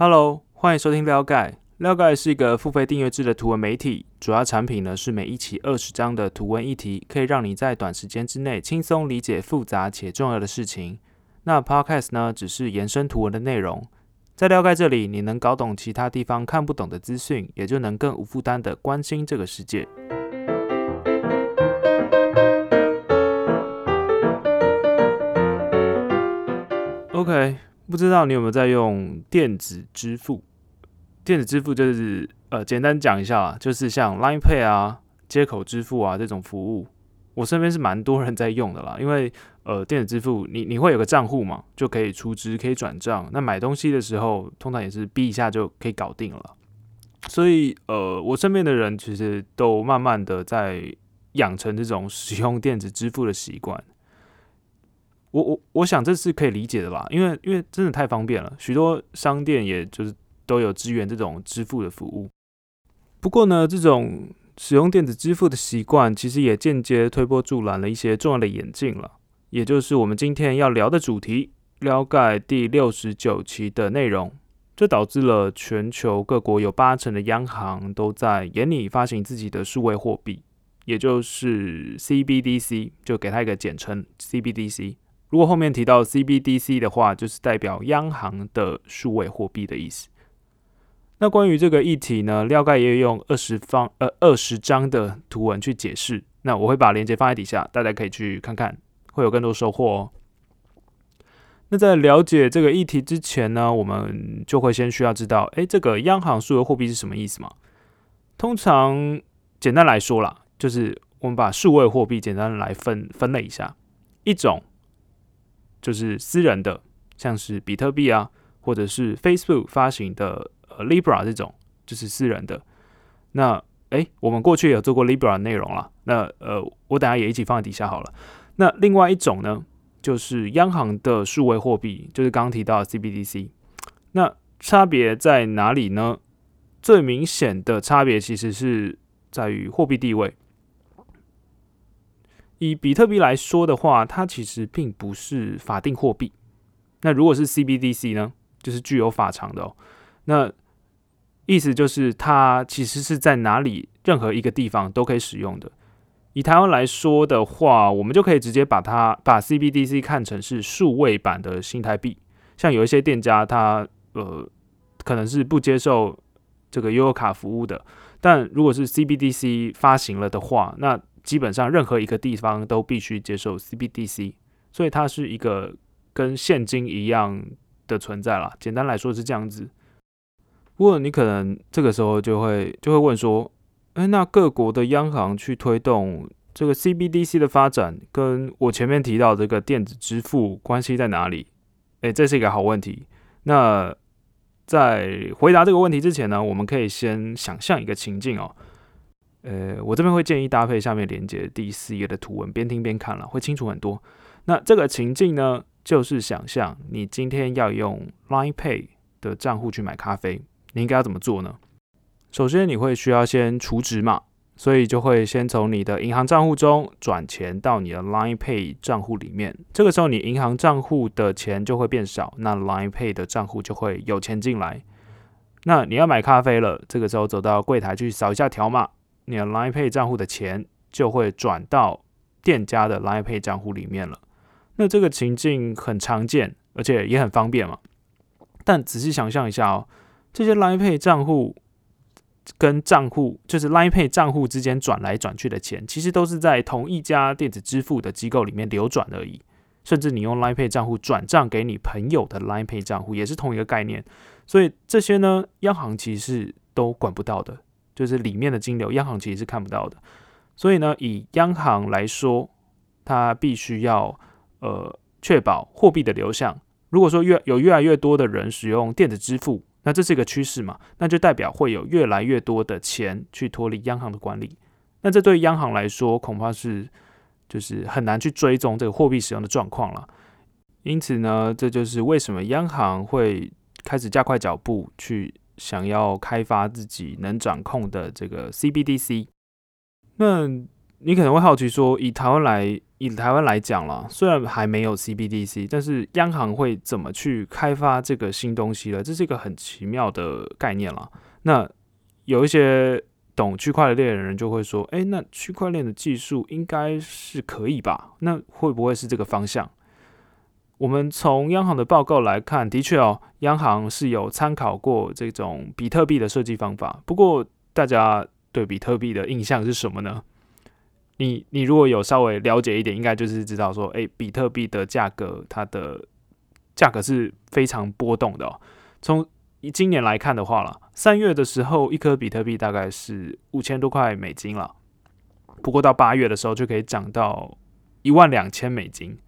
Hello，欢迎收听撩盖。撩盖是一个付费订阅制的图文媒体，主要产品呢是每一期二十张的图文议题，可以让你在短时间之内轻松理解复杂且重要的事情。那 Podcast 呢，只是延伸图文的内容。在撩盖这里，你能搞懂其他地方看不懂的资讯，也就能更无负担的关心这个世界。OK，不知道你有没有在用电子支付？电子支付就是呃，简单讲一下啊，就是像 Line Pay 啊、接口支付啊这种服务，我身边是蛮多人在用的啦。因为呃，电子支付你你会有个账户嘛，就可以出支、可以转账。那买东西的时候，通常也是逼一下就可以搞定了。所以呃，我身边的人其实都慢慢的在养成这种使用电子支付的习惯。我我我想这是可以理解的啦，因为因为真的太方便了，许多商店也就是都有支援这种支付的服务。不过呢，这种使用电子支付的习惯，其实也间接推波助澜了一些重要的眼镜了，也就是我们今天要聊的主题——撩盖第六十九期的内容。这导致了全球各国有八成的央行都在严拟发行自己的数位货币，也就是 CBDC，就给它一个简称 CBDC。如果后面提到 CBDC 的话，就是代表央行的数位货币的意思。那关于这个议题呢，廖盖也用二十方呃二十张的图文去解释。那我会把链接放在底下，大家可以去看看，会有更多收获哦。那在了解这个议题之前呢，我们就会先需要知道，哎，这个央行数位货币是什么意思嘛？通常简单来说啦，就是我们把数位货币简单来分分类一下，一种。就是私人的，像是比特币啊，或者是 Facebook 发行的呃 Libra 这种，就是私人的。那哎，我们过去有做过 Libra 内容了，那呃，我等下也一起放在底下好了。那另外一种呢，就是央行的数位货币，就是刚刚提到 CBDC。那差别在哪里呢？最明显的差别其实是在于货币地位。以比特币来说的话，它其实并不是法定货币。那如果是 CBDC 呢，就是具有法偿的哦。那意思就是它其实是在哪里任何一个地方都可以使用的。以台湾来说的话，我们就可以直接把它把 CBDC 看成是数位版的新台币。像有一些店家，它呃可能是不接受这个悠游卡服务的，但如果是 CBDC 发行了的话，那基本上任何一个地方都必须接受 CBDC，所以它是一个跟现金一样的存在啦。简单来说是这样子。不过你可能这个时候就会就会问说：，哎，那各国的央行去推动这个 CBDC 的发展，跟我前面提到这个电子支付关系在哪里？哎，这是一个好问题。那在回答这个问题之前呢，我们可以先想象一个情境哦。呃，我这边会建议搭配下面连接第四页的图文，边听边看了，会清楚很多。那这个情境呢，就是想象你今天要用 Line Pay 的账户去买咖啡，你应该要怎么做呢？首先，你会需要先储值嘛，所以就会先从你的银行账户中转钱到你的 Line Pay 账户里面。这个时候，你银行账户的钱就会变少，那 Line Pay 的账户就会有钱进来。那你要买咖啡了，这个时候走到柜台去扫一下条码。你的 Line Pay 账户的钱就会转到店家的 Line Pay 账户里面了。那这个情境很常见，而且也很方便嘛。但仔细想象一下哦，这些 Line Pay 账户跟账户，就是 Line Pay 账户之间转来转去的钱，其实都是在同一家电子支付的机构里面流转而已。甚至你用 Line Pay 账户转账给你朋友的 Line Pay 账户，也是同一个概念。所以这些呢，央行其实都管不到的。就是里面的金流，央行其实是看不到的。所以呢，以央行来说，它必须要呃确保货币的流向。如果说越有越来越多的人使用电子支付，那这是一个趋势嘛？那就代表会有越来越多的钱去脱离央行的管理。那这对央行来说，恐怕是就是很难去追踪这个货币使用的状况了。因此呢，这就是为什么央行会开始加快脚步去。想要开发自己能掌控的这个 CBDC，那你可能会好奇说，以台湾来以台湾来讲啦，虽然还没有 CBDC，但是央行会怎么去开发这个新东西呢？这是一个很奇妙的概念啦。那有一些懂区块链的人就会说：“诶，那区块链的技术应该是可以吧？那会不会是这个方向？”我们从央行的报告来看，的确哦，央行是有参考过这种比特币的设计方法。不过，大家对比特币的印象是什么呢？你你如果有稍微了解一点，应该就是知道说，哎，比特币的价格它的价格是非常波动的。从今年来看的话了，三月的时候一颗比特币大概是五千多块美金了，不过到八月的时候就可以涨到一万两千美金。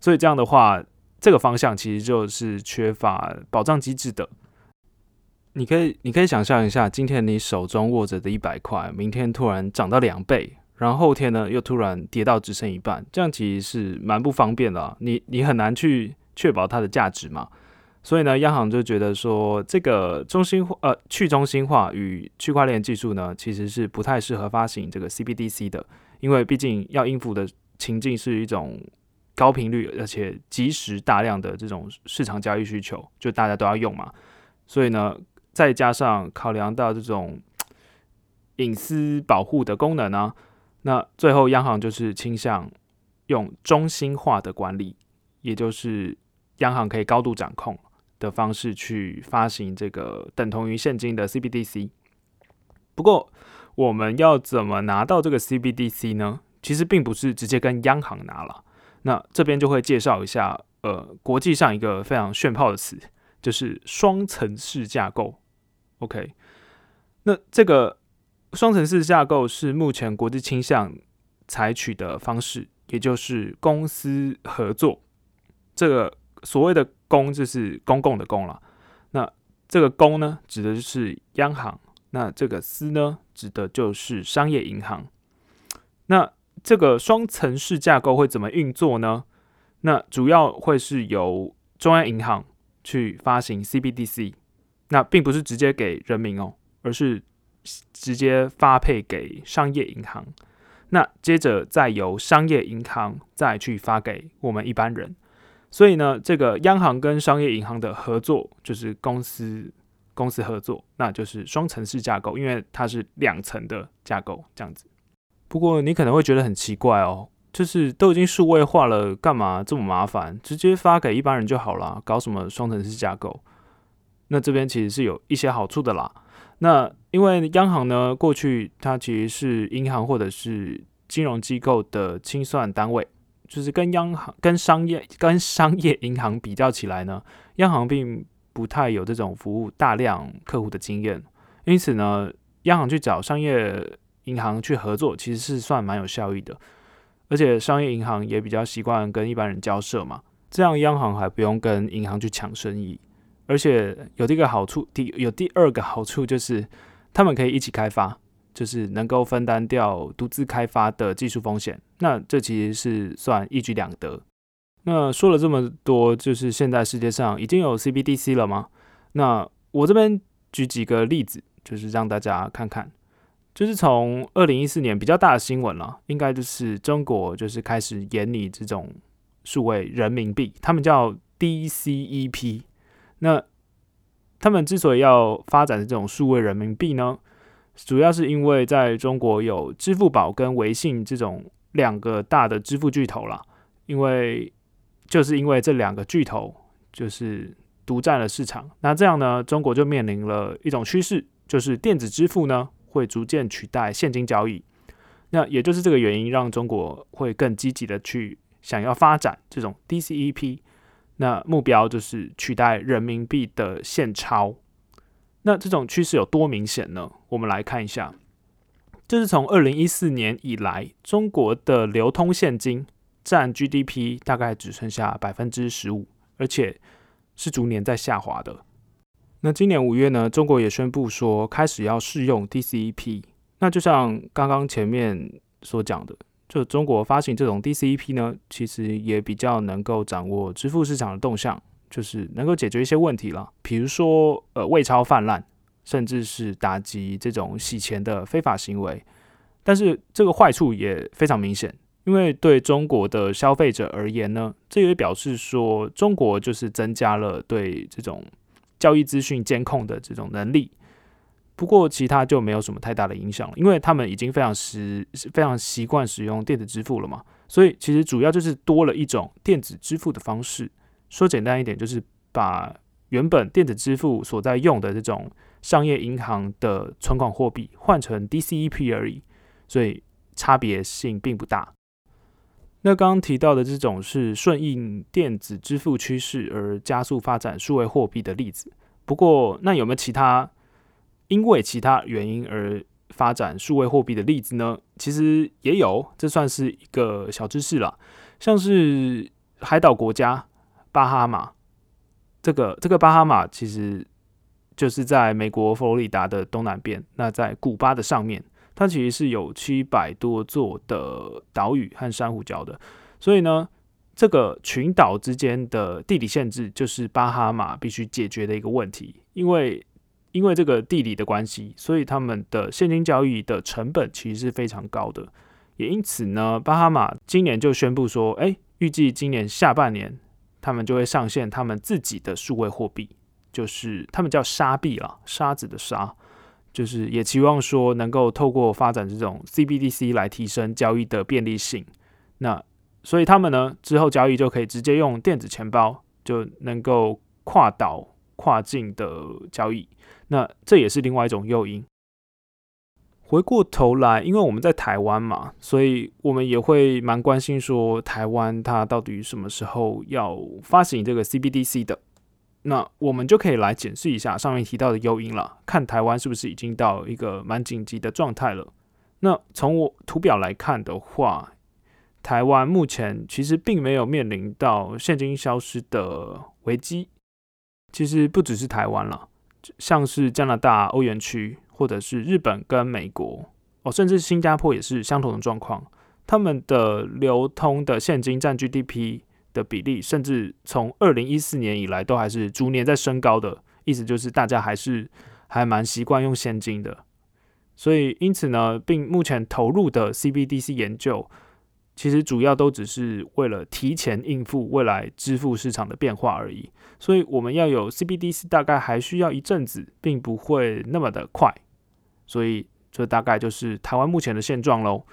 所以这样的话，这个方向其实就是缺乏保障机制的。你可以你可以想象一下，今天你手中握着的一百块，明天突然涨到两倍。然后后天呢，又突然跌到只剩一半，这样其实是蛮不方便的。你你很难去确保它的价值嘛。所以呢，央行就觉得说，这个中心化呃去中心化与区块链技术呢，其实是不太适合发行这个 CBDC 的，因为毕竟要应付的情境是一种高频率而且及时大量的这种市场交易需求，就大家都要用嘛。所以呢，再加上考量到这种隐私保护的功能呢。那最后，央行就是倾向用中心化的管理，也就是央行可以高度掌控的方式去发行这个等同于现金的 CBDC。不过，我们要怎么拿到这个 CBDC 呢？其实并不是直接跟央行拿了。那这边就会介绍一下，呃，国际上一个非常炫炮的词，就是双层式架构。OK，那这个。双层式架构是目前国际倾向采取的方式，也就是公司合作。这个所谓的“公”就是公共的“公”了。那这个“公”呢，指的就是央行；那这个“私”呢，指的就是商业银行。那这个双层式架构会怎么运作呢？那主要会是由中央银行去发行 CBDC，那并不是直接给人民哦，而是。直接发配给商业银行，那接着再由商业银行再去发给我们一般人。所以呢，这个央行跟商业银行的合作就是公司公司合作，那就是双层式架构，因为它是两层的架构这样子。不过你可能会觉得很奇怪哦，就是都已经数位化了，干嘛这么麻烦？直接发给一般人就好了，搞什么双层式架构？那这边其实是有一些好处的啦。那因为央行呢，过去它其实是银行或者是金融机构的清算单位，就是跟央行、跟商业、跟商业银行比较起来呢，央行并不太有这种服务大量客户的经验，因此呢，央行去找商业银行去合作，其实是算蛮有效益的，而且商业银行也比较习惯跟一般人交涉嘛，这样央行还不用跟银行去抢生意。而且有这个好处，第有第二个好处就是，他们可以一起开发，就是能够分担掉独自开发的技术风险。那这其实是算一举两得。那说了这么多，就是现在世界上已经有 CBDC 了吗？那我这边举几个例子，就是让大家看看。就是从二零一四年比较大的新闻了，应该就是中国就是开始研拟这种数位人民币，他们叫 DCEP。那他们之所以要发展这种数位人民币呢，主要是因为在中国有支付宝跟微信这种两个大的支付巨头啦，因为就是因为这两个巨头就是独占了市场，那这样呢，中国就面临了一种趋势，就是电子支付呢会逐渐取代现金交易。那也就是这个原因，让中国会更积极的去想要发展这种 DCEP。那目标就是取代人民币的现钞。那这种趋势有多明显呢？我们来看一下，就是从二零一四年以来，中国的流通现金占 GDP 大概只剩下百分之十五，而且是逐年在下滑的。那今年五月呢，中国也宣布说开始要试用 DCEP。那就像刚刚前面所讲的。就中国发行这种 DCEP 呢，其实也比较能够掌握支付市场的动向，就是能够解决一些问题了，比如说呃伪钞泛滥，甚至是打击这种洗钱的非法行为。但是这个坏处也非常明显，因为对中国的消费者而言呢，这也表示说中国就是增加了对这种交易资讯监控的这种能力。不过其他就没有什么太大的影响了，因为他们已经非常习非常习惯使用电子支付了嘛，所以其实主要就是多了一种电子支付的方式。说简单一点，就是把原本电子支付所在用的这种商业银行的存款货币换成 DCEP 而已，所以差别性并不大。那刚刚提到的这种是顺应电子支付趋势而加速发展数位货币的例子。不过，那有没有其他？因为其他原因而发展数位货币的例子呢，其实也有，这算是一个小知识了。像是海岛国家巴哈马，这个这个巴哈马其实就是在美国佛罗里达的东南边，那在古巴的上面，它其实是有七百多座的岛屿和珊瑚礁的，所以呢，这个群岛之间的地理限制就是巴哈马必须解决的一个问题，因为。因为这个地理的关系，所以他们的现金交易的成本其实是非常高的。也因此呢，巴哈马今年就宣布说，哎，预计今年下半年他们就会上线他们自己的数位货币，就是他们叫沙币啦，沙子的沙，就是也期望说能够透过发展这种 CBDC 来提升交易的便利性。那所以他们呢之后交易就可以直接用电子钱包，就能够跨岛跨境的交易。那这也是另外一种诱因。回过头来，因为我们在台湾嘛，所以我们也会蛮关心说，台湾它到底什么时候要发行这个 CBDC 的？那我们就可以来检视一下上面提到的诱因了，看台湾是不是已经到一个蛮紧急的状态了。那从我图表来看的话，台湾目前其实并没有面临到现金消失的危机。其实不只是台湾了。像是加拿大、欧元区，或者是日本跟美国哦，甚至新加坡也是相同的状况。他们的流通的现金占 GDP 的比例，甚至从二零一四年以来都还是逐年在升高的。意思就是大家还是还蛮习惯用现金的。所以因此呢，并目前投入的 CBDC 研究。其实主要都只是为了提前应付未来支付市场的变化而已，所以我们要有 CBDC 大概还需要一阵子，并不会那么的快，所以这大概就是台湾目前的现状喽。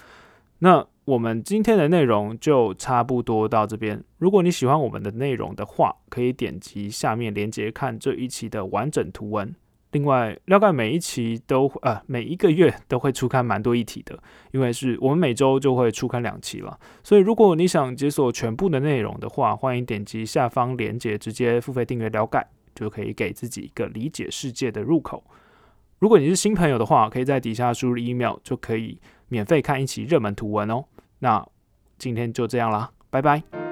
那我们今天的内容就差不多到这边。如果你喜欢我们的内容的话，可以点击下面链接看这一期的完整图文。另外，撩盖每一期都呃每一个月都会出刊蛮多议题的，因为是我们每周就会出刊两期了，所以如果你想解锁全部的内容的话，欢迎点击下方链接，直接付费订阅撩盖，就可以给自己一个理解世界的入口。如果你是新朋友的话，可以在底下输入 email 就可以免费看一期热门图文哦。那今天就这样啦，拜拜。